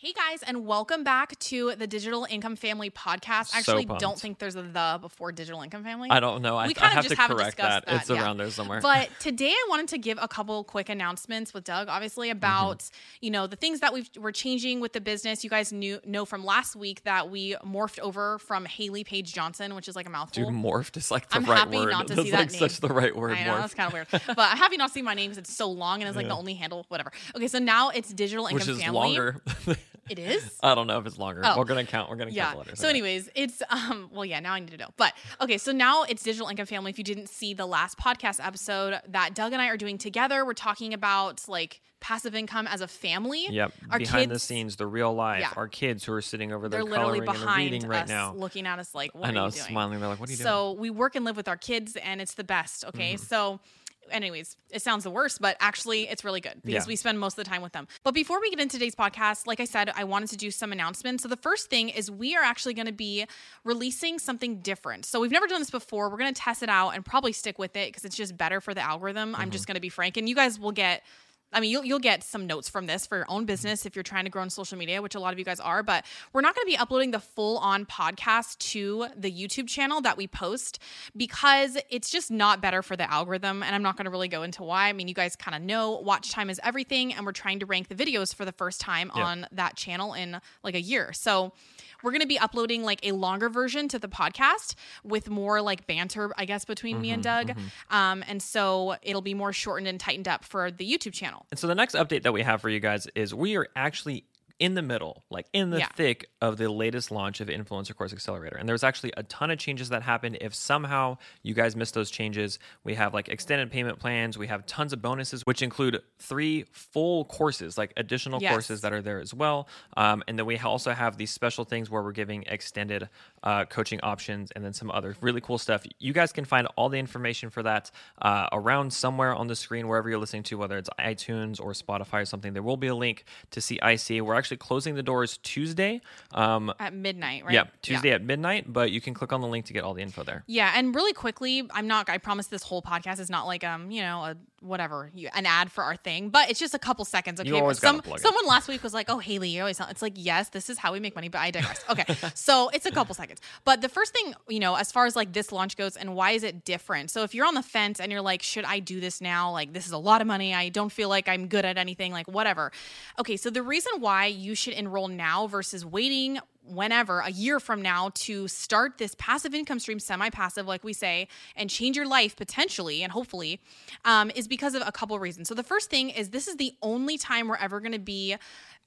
Hey guys, and welcome back to the Digital Income Family podcast. So Actually, pumped. don't think there's a the before Digital Income Family. I don't know. I, We I kinda have just to haven't correct discussed that. It's yeah. around there somewhere. But today I wanted to give a couple quick announcements with Doug, obviously about Mm-hmm. you know the things that we've, we're changing with the business. You guys knew know from last week that we morphed over from Haley Page Johnson, which is like a mouthful. Dude, morphed is like the I'm right happy word. not to That's see like that such the right word. I know morph. that's kind of weird, but I'm happy not to see my name because it's so long and it's like the only handle, whatever. Okay, so now it's Digital Income Which is Family. longer. It is. I don't know if it's longer. Oh. We're gonna count. We're gonna yeah. count the letters. So, okay. anyways, it's um. Well, yeah. Now I need to know. But okay. So now it's digital income family. If you didn't see the last podcast episode that Doug and I are doing together, we're talking about like passive income as a family. Yep. Our Behind the scenes, the real life. Yeah. Our kids who are sitting over there They're literally behind reading right us, now. looking at us like, what I are know, you doing? smiling. They're like, "What are you doing?" so we work and live with our kids, and it's the best. Okay, Mm-hmm. so. Anyways, it sounds the worst, but actually, it's really good because Yeah. we spend most of the time with them. But before we get into today's podcast, like I said, I wanted to do some announcements. So, the first thing is we are actually going to be releasing something different. So, we've never done this before. We're going to test it out and probably stick with it because it's just better for the algorithm. I'm Mm-hmm. just going to be frank, and you guys will get I mean, you'll, you'll get some notes from this for your own business if you're trying to grow on social media, which a lot of you guys are. But we're not going to be uploading the full on podcast to the YouTube channel that we post because it's just not better for the algorithm. And I'm not going to really go into why. I mean, you guys kind of know watch time is everything. And we're trying to rank the videos for the first time Yeah. on that channel in like a year. So we're going to be uploading like a longer version to the podcast with more like banter, I guess, between me and Mm-hmm, Doug. Um, and so it'll be more shortened and tightened up for the YouTube channel. And so the next update that we have for you guys is we are actually in the middle, like in the Yeah. thick of the latest launch of Influencer Course Accelerator. And there's actually a ton of changes that happened. If somehow you guys missed those changes, we have like extended payment plans, we have tons of bonuses, which include three full courses, like additional Yes. courses that are there as well. Um, and then we also have these special things where we're giving extended uh, coaching options and then some other really cool stuff. You guys can find all the information for that uh, around somewhere on the screen, wherever you're listening to, whether it's iTunes or Spotify or something. There will be a link to see IC. We're actually closing the doors Tuesday. Um, at midnight, right? Yeah, Tuesday at midnight, but you can click on the link to get all the info there. Yeah, and really quickly, I'm not. I promise this whole podcast is not like um, you know, a whatever, you, an ad for our thing, but it's just a couple seconds. Okay, some gotta it. someone last week was like, "Oh, Haley, you always." Sound, it's like, yes, this is how we make money, but I digress. Okay, so it's a couple seconds, but the first thing, you know, as far as like this launch goes, and why is it different? So if you're on the fence and you're like, "Should I do this now? Like, this is a lot of money. I don't feel like I'm good at anything. Like, whatever." Okay, so the reason why you should enroll now versus waiting whenever a year from now to start this passive income stream semi-passive like we say and change your life potentially and hopefully um, is because of a couple reasons. So the first thing is this is the only time we're ever going to be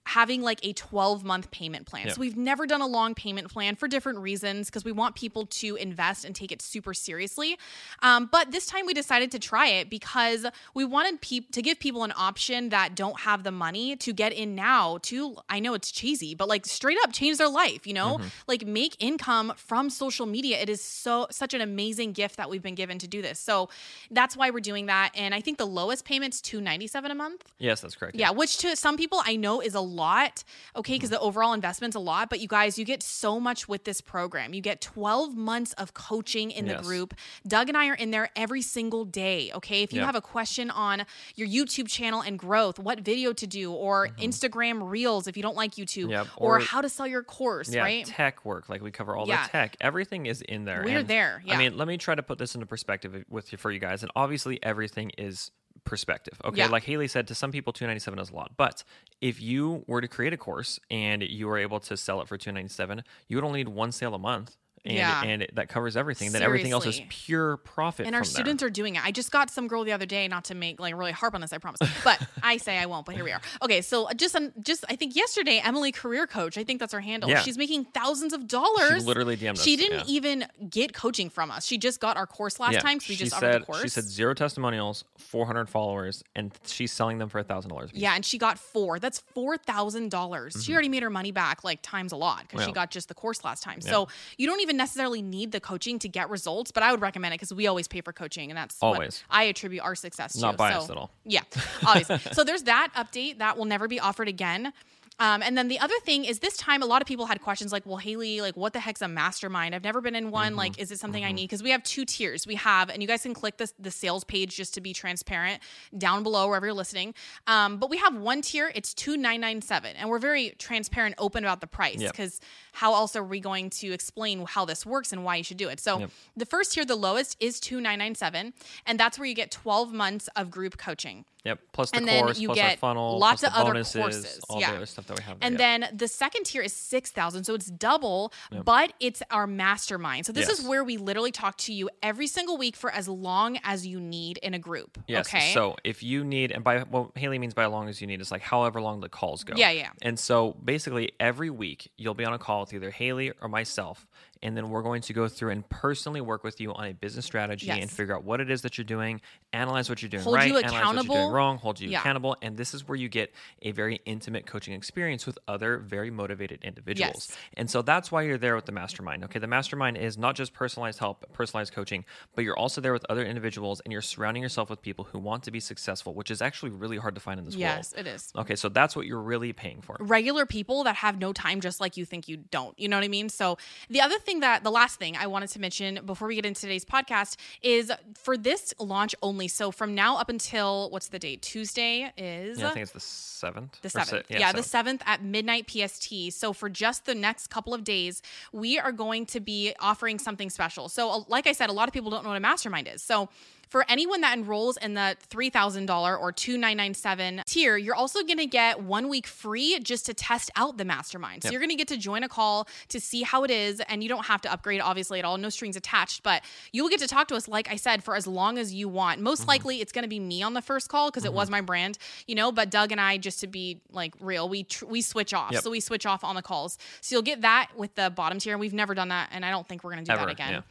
having like a 12 month payment plan. Yeah. So we've never done a long payment plan for different reasons because we want people to invest and take it super seriously. Um, but this time we decided to try it because we wanted peop- to give people an option that don't have the money to get in now to, I know it's cheesy, but like straight up change their life, you know, like make income from social media. It is so, such an amazing gift that we've been given to do this. So that's why we're doing that. And I think the lowest payment's 297 a month. Yes, that's correct. Yeah, which to some people I know is a lot, okay, because mm-hmm. the overall investment's a lot. But you guys, you get so much with this program. You get 12 months of coaching in the group. Doug and I are in there every single day, okay? If you Yep. have a question on your YouTube channel and growth, what video to do, or mm-hmm. Instagram Reels if you don't like YouTube, Yep, or, or- how to sell your course, yeah, right? tech work. Like we cover all Yeah. the tech. Everything is in there. We're And, there, yeah. I mean, let me try to put this into perspective with you for you guys. And obviously, everything is perspective. Okay, Yeah. like Haley said, to some people, two ninety seven is a lot. But if you were to create a course and you were able to sell it for two ninety seven, you would only need one sale a month. And, Yeah. and it, that covers everything. Then everything else is pure profit. and our there. students are doing it. I just got some girl the other day, not to make like really harp on this, I promise. But I say I won't. But here we are. Okay, so just um, just I think yesterday, Emily Career Coach, I think that's her handle. Yeah. She's making thousands of dollars. She literally DM'd us, She didn't yeah. even get coaching from us. She just got our course last time. So we she just said offered the course. she said zero testimonials, four hundred followers, and she's selling them for a thousand dollars. yeah, and she got four. That's four thousand dollars. She already made her money back like times a lot because she Mm-hmm. Got just the course last time. So you don't even necessarily need the coaching to get results, but I would recommend it because we always pay for coaching, and that's Always. what I attribute our success to. Not biased So- at all. Yeah, obviously. so there's that update that will never be offered again. Um, and then the other thing is this time a lot of people had questions like, well, Haley, like what the heck's a mastermind? I've never been in one. Like, is it something I need? Because we have two tiers. We have, and you guys can click the, the sales page just to be transparent down below wherever you're listening. Um, but we have one tier, it's two nine nine seven. And we're very transparent, open about the price Yep. because how else are we going to explain how this works and why you should do it? So Yep. the first tier, the lowest, is two nine nine seven, and that's where you get 12 months of group coaching. Yep. Plus the And then course, you plus our get funnel, lots plus of the other bonuses, courses. all Yeah. the other stuff that we have. There. And Yep. then the second tier is 6,000. So it's double, but it's our mastermind. So this is where we literally talk to you every single week for as long as you need in a group. Yes. Okay. So if you need, and by what Haley means by as long as you need is like however long the calls go. Yeah, yeah. And so basically every week you'll be on a call with either Haley or myself, and then we're going to go through and personally work with you on a business strategy and figure out what it is that you're doing, analyze what you're doing Hold right, you analyze what you're doing wrong, hold you Yeah. accountable, and this is where you get a very intimate coaching experience with other very motivated individuals. Yes. And so that's why you're there with the mastermind. Okay, the mastermind is not just personalized help, personalized coaching, but you're also there with other individuals and you're surrounding yourself with people who want to be successful, which is actually really hard to find in this yes, world. Yes, it is. Okay, so that's what you're really paying for. regular people that have no time just like you think you don't. You know what I mean? So, the other thing that the last thing I wanted to mention before we get into today's podcast is for this launch only. So, from now up until what's the date? Tuesday is Yeah, I think it's the seventh. the seventh. se- Yeah, the seventh. seventh at midnight PST. So for just the next couple of days, we are going to be offering something special. So, uh, like I said, a lot of people don't know what a mastermind is. So for anyone that enrolls in the $3,000 or 2,997 tier, you're also going to get one week free just to test out the mastermind. So Yep. you're going to get to join a call to see how it is. And you don't have to upgrade, obviously, at all. No strings attached, but you'll get to talk to us, like I said, for as long as you want. Mm-hmm. Most likely it's going to be me on the first call because it was my brand, you know, but Doug and I, just to be like real, we, tr- we switch off. Yep. So we switch off on the calls. So you'll get that with the bottom tier. and We've never done that. And I don't think we're going to do Ever, that again. yeah.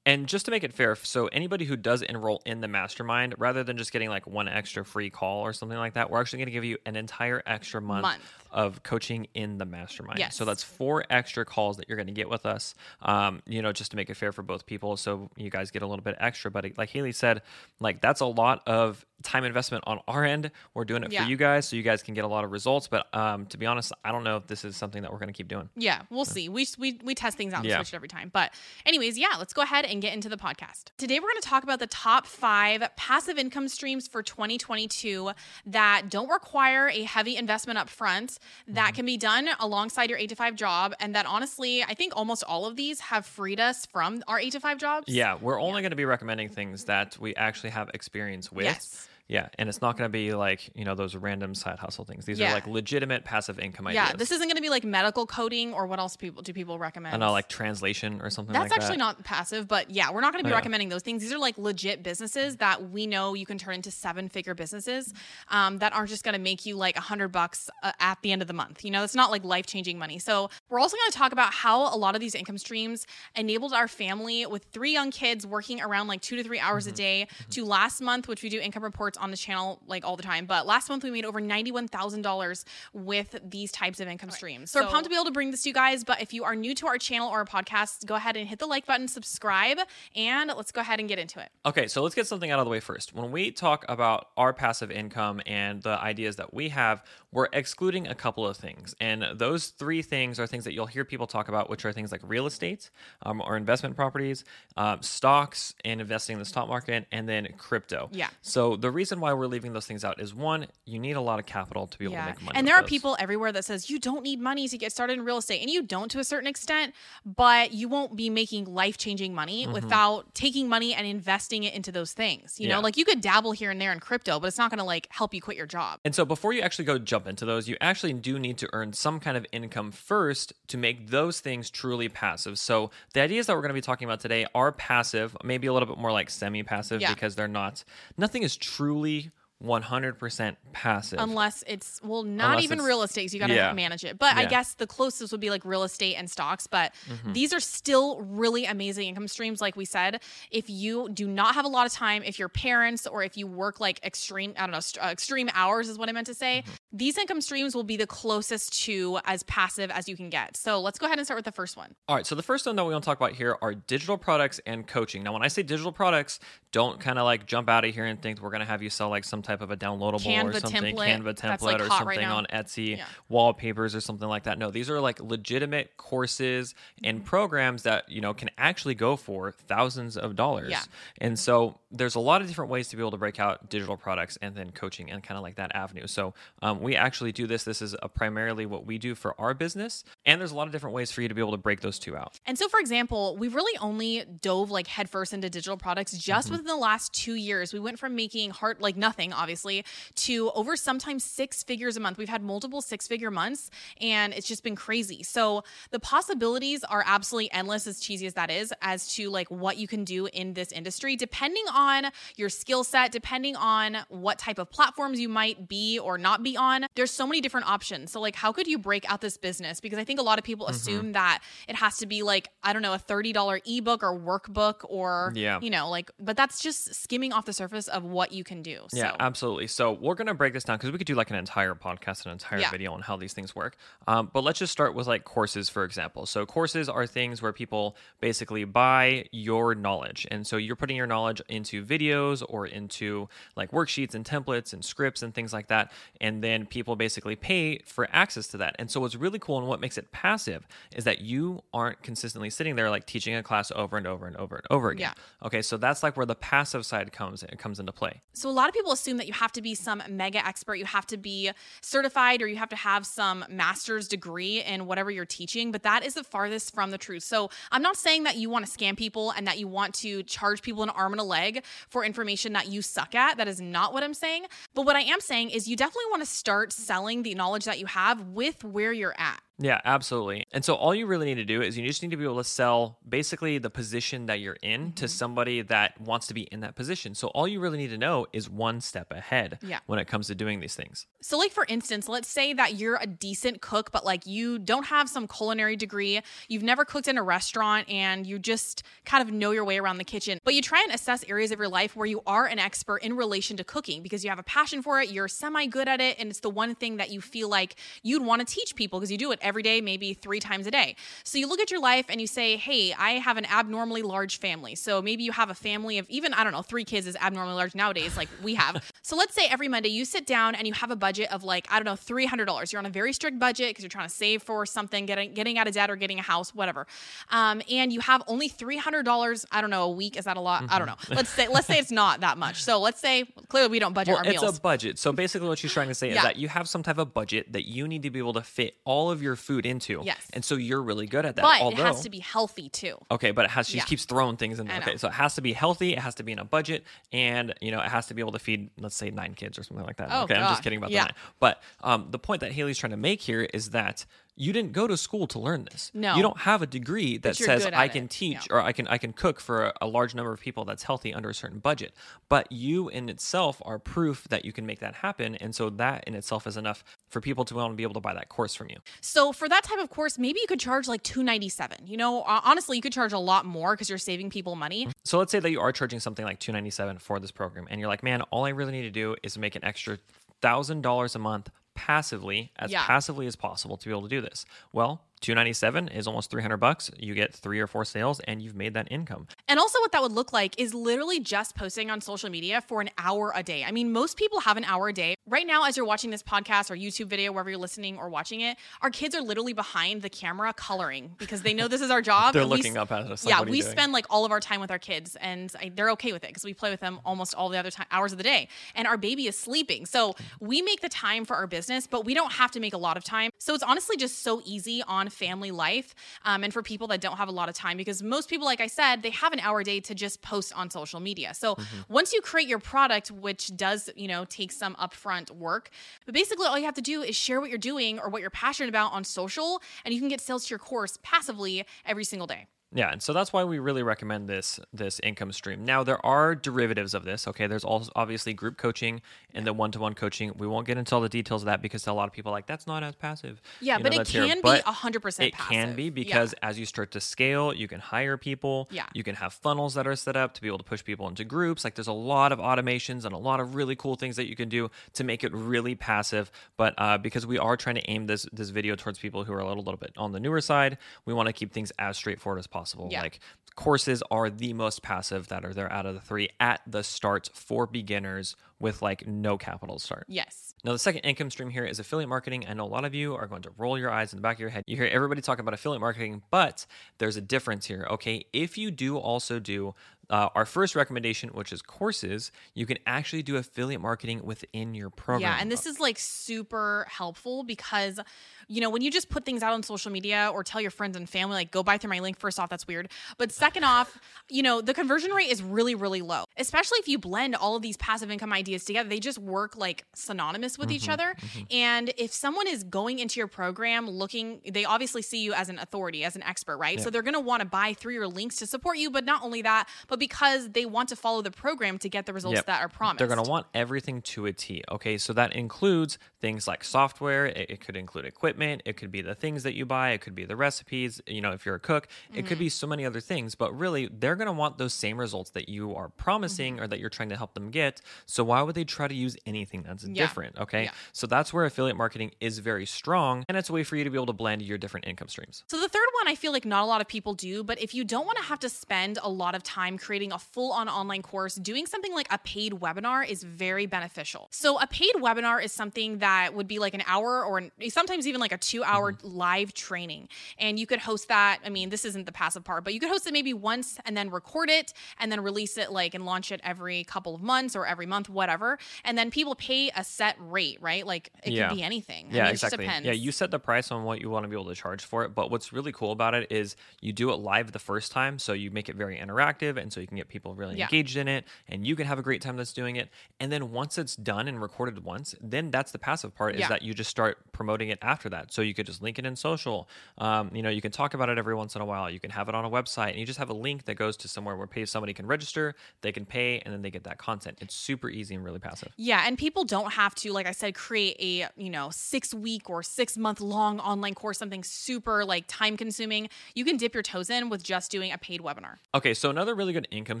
And just to make it fair, so anybody who does enroll in the mastermind, rather than just getting like one extra free call or something like that, we're actually going to give you an entire extra month, Month. of coaching in the mastermind. Yes. So that's four extra calls that you're going to get with us. Um, you know, just to make it fair for both people, so you guys get a little bit extra. But like Haley said, like that's a lot of time investment on our end. We're doing it Yeah. for you guys, so you guys can get a lot of results. But um, to be honest, I don't know if this is something that we're going to keep doing. Yeah, we'll see. We, we we test things out and Yeah. switch it every time. But anyways, yeah, let's go ahead and get into the podcast. Today we're going to talk about the top 5 passive income streams for 2022 that don't require a heavy investment up front that Mm-hmm. can be done alongside your 8 to 5 job and that honestly, I think almost all of these have freed us from our 8 to 5 jobs. Yeah, we're only going to be recommending things that we actually have experience with. Yes. Yeah, and it's not going to be like you know those random side hustle things. These Yeah. are like legitimate passive income ideas. Yeah, this isn't going to be like medical coding or what else people do people recommend? I know, like translation or something That's like actually that. not passive, but yeah, we're not going to be Yeah. recommending those things. These are like legit businesses that we know you can turn into seven figure businesses um, that aren't just going to make you like a hundred bucks uh, at the end of the month. You know, it's not like life changing money. So we're also going to talk about how a lot of these income streams enabled our family with three young kids working around like two to three hours Mm-hmm. a day to last month, which we do income reports on the channel like all the time. But last month we made over $91,000 with these types of income streams. So, we're pumped to be able to bring this to you guys. But if you are new to our channel or our podcast, go ahead and hit the like button, subscribe, and let's go ahead and get into it. Okay, so let's get something out of the way first. When we talk about our passive income and the ideas that we have, we're excluding a couple of things. And those three things are things that you'll hear people talk about, which are things like real estate um, or investment properties, um, stocks and investing in the stock market, and then crypto. Yeah. So the reason why we're leaving those things out is one, you need a lot of capital to be able to make money. And there are those. people everywhere that says you don't need money to get started in real estate, and you don't to a certain extent, but you won't be making life changing money mm-hmm. without taking money and investing it into those things. You know, like you could dabble here and there in crypto, but it's not going to like help you quit your job. And so before you actually go jump into those, you actually do need to earn some kind of income first to make those things truly passive. So the ideas that we're going to be talking about today are passive, maybe a little bit more like semi-passive Yeah. because they're not nothing is truly 100% passive. Unless it's well, not Unless even it's- real estate, 'cause you got to Yeah. manage it. But I Yeah. guess the closest would be like real estate and stocks. But Mm-hmm. these are still really amazing income streams. Like we said, if you do not have a lot of time, if you're parents or if you work like extreme, I don't know, st- uh, extreme hours is what I meant to say. Mm-hmm. These income streams will be the closest to as passive as you can get. So let's go ahead and start with the first one. All right, so the first one that we want to talk about here are digital products and coaching. Now, when I say digital products, don't kind of like jump out of here and think we're going to have you sell like some type type of a downloadable Canva or something, template. Canva template like, or hot right something on Etsy, Yeah. wallpapers or something like that. No, these are like legitimate courses and Mm-hmm. programs that you know can actually go for thousands of dollars. Yeah. And so there's a lot of different ways to be able to break out digital products and then coaching and kind of like that avenue. So um, we actually do this. This is a primarily what we do for our business, and there's a lot of different ways for you to be able to break those two out. And so, for example, we've really only dove like headfirst into digital products just within the last two years. We went from making heart like nothing, obviously, to over sometimes six figures a month. We've had multiple six figure months, and it's just been crazy. So the possibilities are absolutely endless, as cheesy as that is, as to like what you can do in this industry, depending on your skill set, depending on what type of platforms you might be or not be on. There's so many different options. So, like, how could you break out this business? Because I think a lot of people mm-hmm. assume that it has to be like, I don't know, a $30 ebook or workbook or, Yeah. you know, like, but that's just skimming off the surface of what you can do. Yeah, so. Absolutely. So we're gonna break this down because we could do like an entire podcast, an entire Yeah. video on how these things work. Um, but let's just start with like courses, for example. So courses are things where people basically buy your knowledge, and so you're putting your knowledge into videos or into like worksheets and templates and scripts and things like that, and then people basically pay for access to that. And so what's really cool and what makes it passive is that you aren't consistently sitting there like teaching a class over and over and over and over again. Yeah. Okay, so that's like where the passive side comes it comes into play. So a lot of people assume that you have to be some mega expert, you have to be certified, or you have to have some master's degree in whatever you're teaching, but that is the farthest from the truth. So I'm not saying that you want to scam people and that you want to charge people an arm and a leg for information that you suck at. That is not what I'm saying. But what I am saying is you definitely want to start selling the knowledge that you have with where you're at. Yeah, absolutely. And so all you really need to do is you just need to be able to sell basically the position that you're in to Mm-hmm. somebody that wants to be in that position. So all you really need to know is one step ahead Yeah. when it comes to doing these things. So, like for instance, let's say that you're a decent cook, but like you don't have some culinary degree, you've never cooked in a restaurant, and you just kind of know your way around the kitchen. But you try and assess areas of your life where you are an expert in relation to cooking because you have a passion for it, you're semi good at it, and it's the one thing that you feel like you'd want to teach people because you do it every day, maybe three times a day. So, you look at your life and you say, Hey, I have an abnormally large family. So, maybe you have a family of even, I don't know, three kids is abnormally large nowadays, like we have. so, let's say every Monday you sit down and you have a budget of like, I don't know, $300. You're on a very strict budget because you're trying to save for something, getting, getting out of debt or getting a house, whatever. Um, and you have only $300, I don't know, a week. Is that a lot? I don't know. Let's say, let's say it's not that much. So, let's say clearly we don't budget Well, our it's meals. a budget. So basically, what she's trying to say is that you have some type of budget that you need to be able to fit all of your food into. Yes. And so you're really good at that. but Although, it has to be healthy too. Okay, but it has she Yeah. keeps throwing things in there. Okay, so it has to be healthy, it has to be in a budget, and you know, it has to be able to feed, let's say, nine kids or something like that. Oh, okay, I'm just kidding about Yeah. the nine. But um, the point that Haley's trying to make here is that you didn't go to school to learn this. No. You don't have a degree that says I it. can teach Yeah. or I can I can cook for a, a large number of people that's healthy under a certain budget. But you in itself are proof that you can make that happen. And so that in itself is enough for people to want to be able to buy that course from you. So for that type of course, maybe you could charge like 297. You know, honestly, you could charge a lot more because you're saving people money. Mm-hmm. So let's say that you are charging something like two ninety seven for this program, and you're like, man, all I really need to do is make an extra thousand dollars a month passively, as Yeah. passively as possible to be able to do this. Well, two ninety seven is almost three hundred bucks. You get three or four sales, and you've made that income. And also, what that would look like is literally just posting on social media for an hour a day. I mean, most people have an hour a day. Right now, as you're watching this podcast or YouTube video, wherever you're listening or watching it, our kids are literally behind the camera coloring because they know this is our job. They're we looking up at us. Like, yeah, "What are we you doing?" spend like all of our time with our kids, and I, they're okay with it because we play with them almost all the other time, hours of the day. And our baby is sleeping, so we make the time for our business, but we don't have to make a lot of time. So it's honestly just so easy on family life, um, and for people that don't have a lot of time, because most people, like I said, they have an hour a day to just post on social media. So once you create your product, which does you know take some upfront work, but basically all you have to do is share what you're doing or what you're passionate about on social, and you can get sales to your course passively every single day. Yeah, and so that's why we really recommend this this income stream. Now there are derivatives of this. Okay, there's also obviously group coaching and the one to one coaching. We won't get into all the details of that because a lot of people are like that's not as passive. Yeah, You but know, it that's here. can be But 100% It can passive. be Yeah. because as you start to scale, you can hire people. Yeah. you can have funnels that are set up to be able to push people into groups. Like there's a lot of automations and a lot of really cool things that you can do to make it really passive. But uh, because we are trying to aim this this video towards people who are a little, little bit on the newer side, we want to keep things as straightforward as possible. Possible. Yeah. Like courses are the most passive that are there out of the three at the start for beginners with like no capital start. Yes. Now, the second income stream here is affiliate marketing. I know a lot of you are going to roll your eyes in the back of your head. You hear everybody talk about affiliate marketing, but there's a difference here. Okay. If you do also do uh, our first recommendation, which is courses, you can actually do affiliate marketing within your program. Yeah, and this is like super helpful because you know, when you just put things out on social media or tell your friends and family, like, go buy through my link, first off, that's weird. But second off, you know, the conversion rate is really, really low, especially if you blend all of these passive income ideas together. They just work like synonymous with Mm-hmm, each other. And if someone is going into your program looking, they obviously see you as an authority, as an expert, right? So they're going to want to buy through your links to support you. But not only that, but because they want to follow the program to get the results Yep. that are promised. They're going to want everything to a T. Okay, so that includes things like software. It, it could include equipment. It could be the things that you buy. It could be the recipes. You know, if you're a cook, it Mm-hmm. could be so many other things. But really, they're going to want those same results that you are promising Mm-hmm. or that you're trying to help them get. So why would they try to use anything that's Yeah. different? Okay, Yeah. so that's where affiliate marketing is very strong, and it's a way for you to be able to blend your different income streams. So the third one I feel like not a lot of people do, but if you don't want to have to spend a lot of time creating a full-on online course, doing something like a paid webinar is very beneficial. So a paid webinar is something that would be like an hour or an, sometimes even like a 2-hour mm-hmm. live training. And you could host that, I mean, this isn't the passive part, but you could host it maybe once and then record it and then release it like and launch it every couple of months or every month whatever. And then people pay a set rate, right? Like it Yeah. could be anything. I Yeah, mean, it just exactly. depends. Yeah, you set the price on what you want to be able to charge for it. But what's really cool about it is you do it live the first time, so you make it very interactive, and so you can get people really Yeah. engaged in it, and you can have a great time that's doing it. And then once it's done and recorded once, then that's the passive part is Yeah. that you just start promoting it after that. So you could just link it in social. Um, you know, you can talk about it every once in a while. You can have it on a website, and you just have a link that goes to somewhere where pay somebody can register, they can pay, and then they get that content. It's super easy and really passive. Yeah, and people don't have to, like I said, create a you know six week or six month long online course, something super like time consuming. You can dip your toes in with just doing a paid webinar. Okay, so another really good income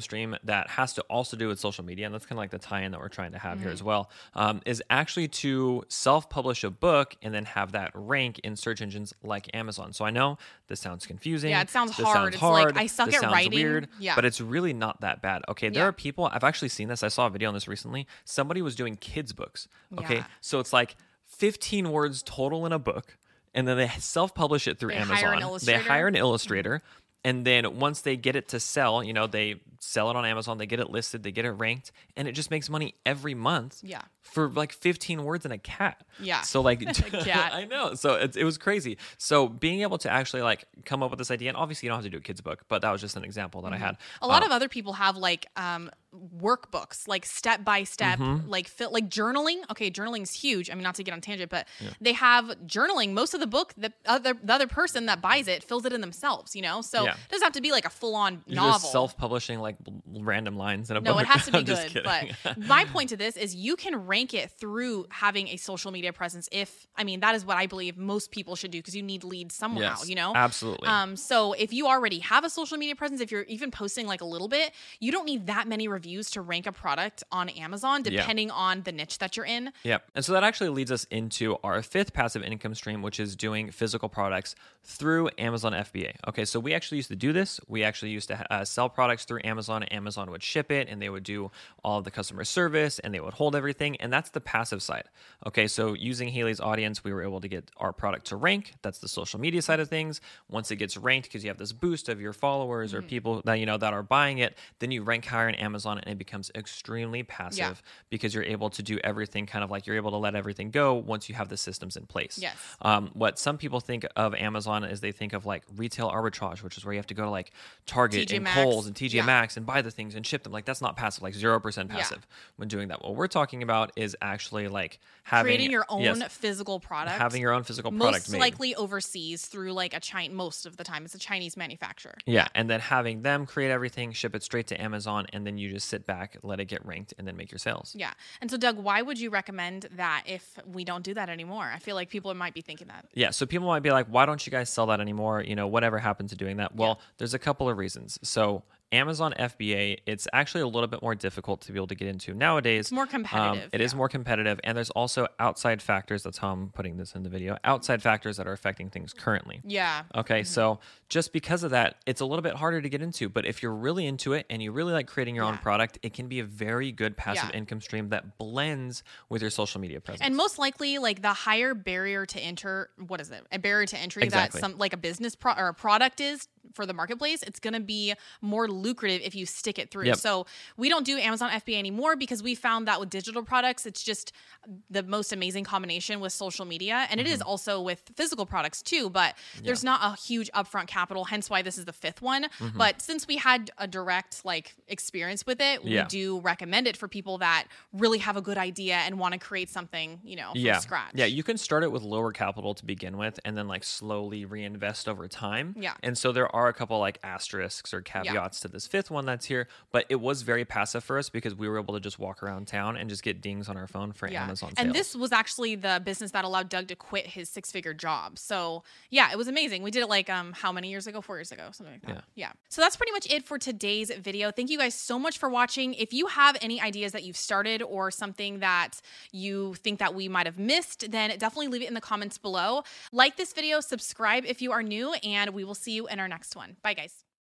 stream that has to also do with social media, and that's kind of like the tie in that we're trying to have here Mm-hmm. as well, um, is actually to self publish a book and then have that rank in search engines like Amazon. So I know this sounds confusing. Yeah, it sounds hard. Sounds It's like, hard. I suck this at writing. Weird, Yeah. But it's really not that bad. Okay, there Yeah. are people, I've actually seen this. I saw a video on this recently. Somebody was doing kids' books. Okay, Yeah. so it's like 15 words total in a book. And then they self publish it through They Amazon. hire an they hire an illustrator and then once they get it to sell you know they sell it on amazon they get it listed they get it ranked and it just makes money every month Yeah. for like 15 words and a cat Yeah. so like cat. i know so it, it was crazy so being able to actually like come up with this idea and obviously you don't have to do a kid's book but that was just an example that i had Mm-hmm. A lot Um, of other people have like um workbooks, like step by step, Mm-hmm. like fit, like journaling. Okay, journaling is huge. I mean, not to get on tangent, but they have journaling. Most of the book, the other the other person that buys it fills it in themselves. You know, so Yeah. it doesn't have to be like a full on novel. self-publishing like random lines in a No, book it has to be good. But my point to this is you can rank it through having a social media presence. If I mean that is what I believe most people should do because you need leads somehow. Yes, you know, absolutely. Um, so if you already have a social media presence, if you're even posting like a little bit, you don't need that many reviews to rank a product on Amazon, Yeah. depending on the niche that you're in. Yep. And so that actually leads us into our fifth passive income stream, which is doing physical products through Amazon FBA. Okay, so we actually used to do this. We actually used to uh, sell products through Amazon. Amazon would ship it and they would do all of the customer service and they would hold everything. And that's the passive side. Okay, so using Haley's audience, we were able to get our product to rank. That's the social media side of things. Once it gets ranked, because you have this boost of your followers or people that you know that are buying it, then you rank higher in Amazon and it becomes extremely passive because you're able to do everything kind of like you're able to let everything go once you have the systems in place. Yes. Um, what some people think of Amazon is they think of like retail arbitrage, which is where you have to go to like Target TJ and Maxx. Kohl's and TJ Yeah. Maxx and buy the things and ship them. Like that's not passive, like zero percent Yeah. passive when doing that. What we're talking about is actually like having Creating your own yes, physical product. having your own physical product most made. likely overseas through like a China. Most of the time, it's a Chinese manufacturer. Yeah, and then having them create everything, ship it straight to Amazon, and then you just sit back, let it get ranked, and then make your sales. Yeah. And so, Doug, why would you recommend that if we don't do that anymore? I feel like people might be thinking that. Yeah, so people might be like, why don't you guys sell that anymore? You know, whatever happened to doing that? Well, there's a couple of reasons. So, Amazon FBA, it's actually a little bit more difficult to be able to get into nowadays. It's more Um, competitive. it is yeah. more competitive, and there's also outside factors. That's how I'm putting this in the video. Outside factors that are affecting things currently. Yeah. Okay, so just because of that, it's a little bit harder to get into. But if you're really into it and you really like creating your own product, it can be a very good passive Yeah. income stream that blends with your social media presence. And most likely, like the higher barrier to enter, what is it? A barrier to entry Exactly. that some like a business pro- or a product is for the marketplace. It's going to be more lucrative if you stick it through. Yep. So we don't do Amazon FBA anymore because we found that with digital products, it's just the most amazing combination with social media, and it is Mm-hmm. also with physical products too. But there's not a huge upfront capital, hence why this is the fifth one. But since we had a direct like experience with it, Yeah. we do recommend it for people that really have a good idea and want to create something, you know, from yeah, scratch. yeah, you can start it with lower capital to begin with, and then like slowly reinvest over time. Yeah. and so there are a couple like asterisks or caveats to this fifth one that's here, but it was very passive for us because we were able to just walk around town and just get dings on our phone for Amazon sales. And this was actually the business that allowed Doug to quit his six figure job. So yeah, it was amazing. We did it like um how many years ago? Four years ago, something like that. Yeah. So that's pretty much it for today's video. Thank you guys so much for watching. If you have any ideas that you've started or something that you think that we might have missed, then definitely leave it in the comments below. Like this video, subscribe if you are new, and we will see you in our next one. Bye guys.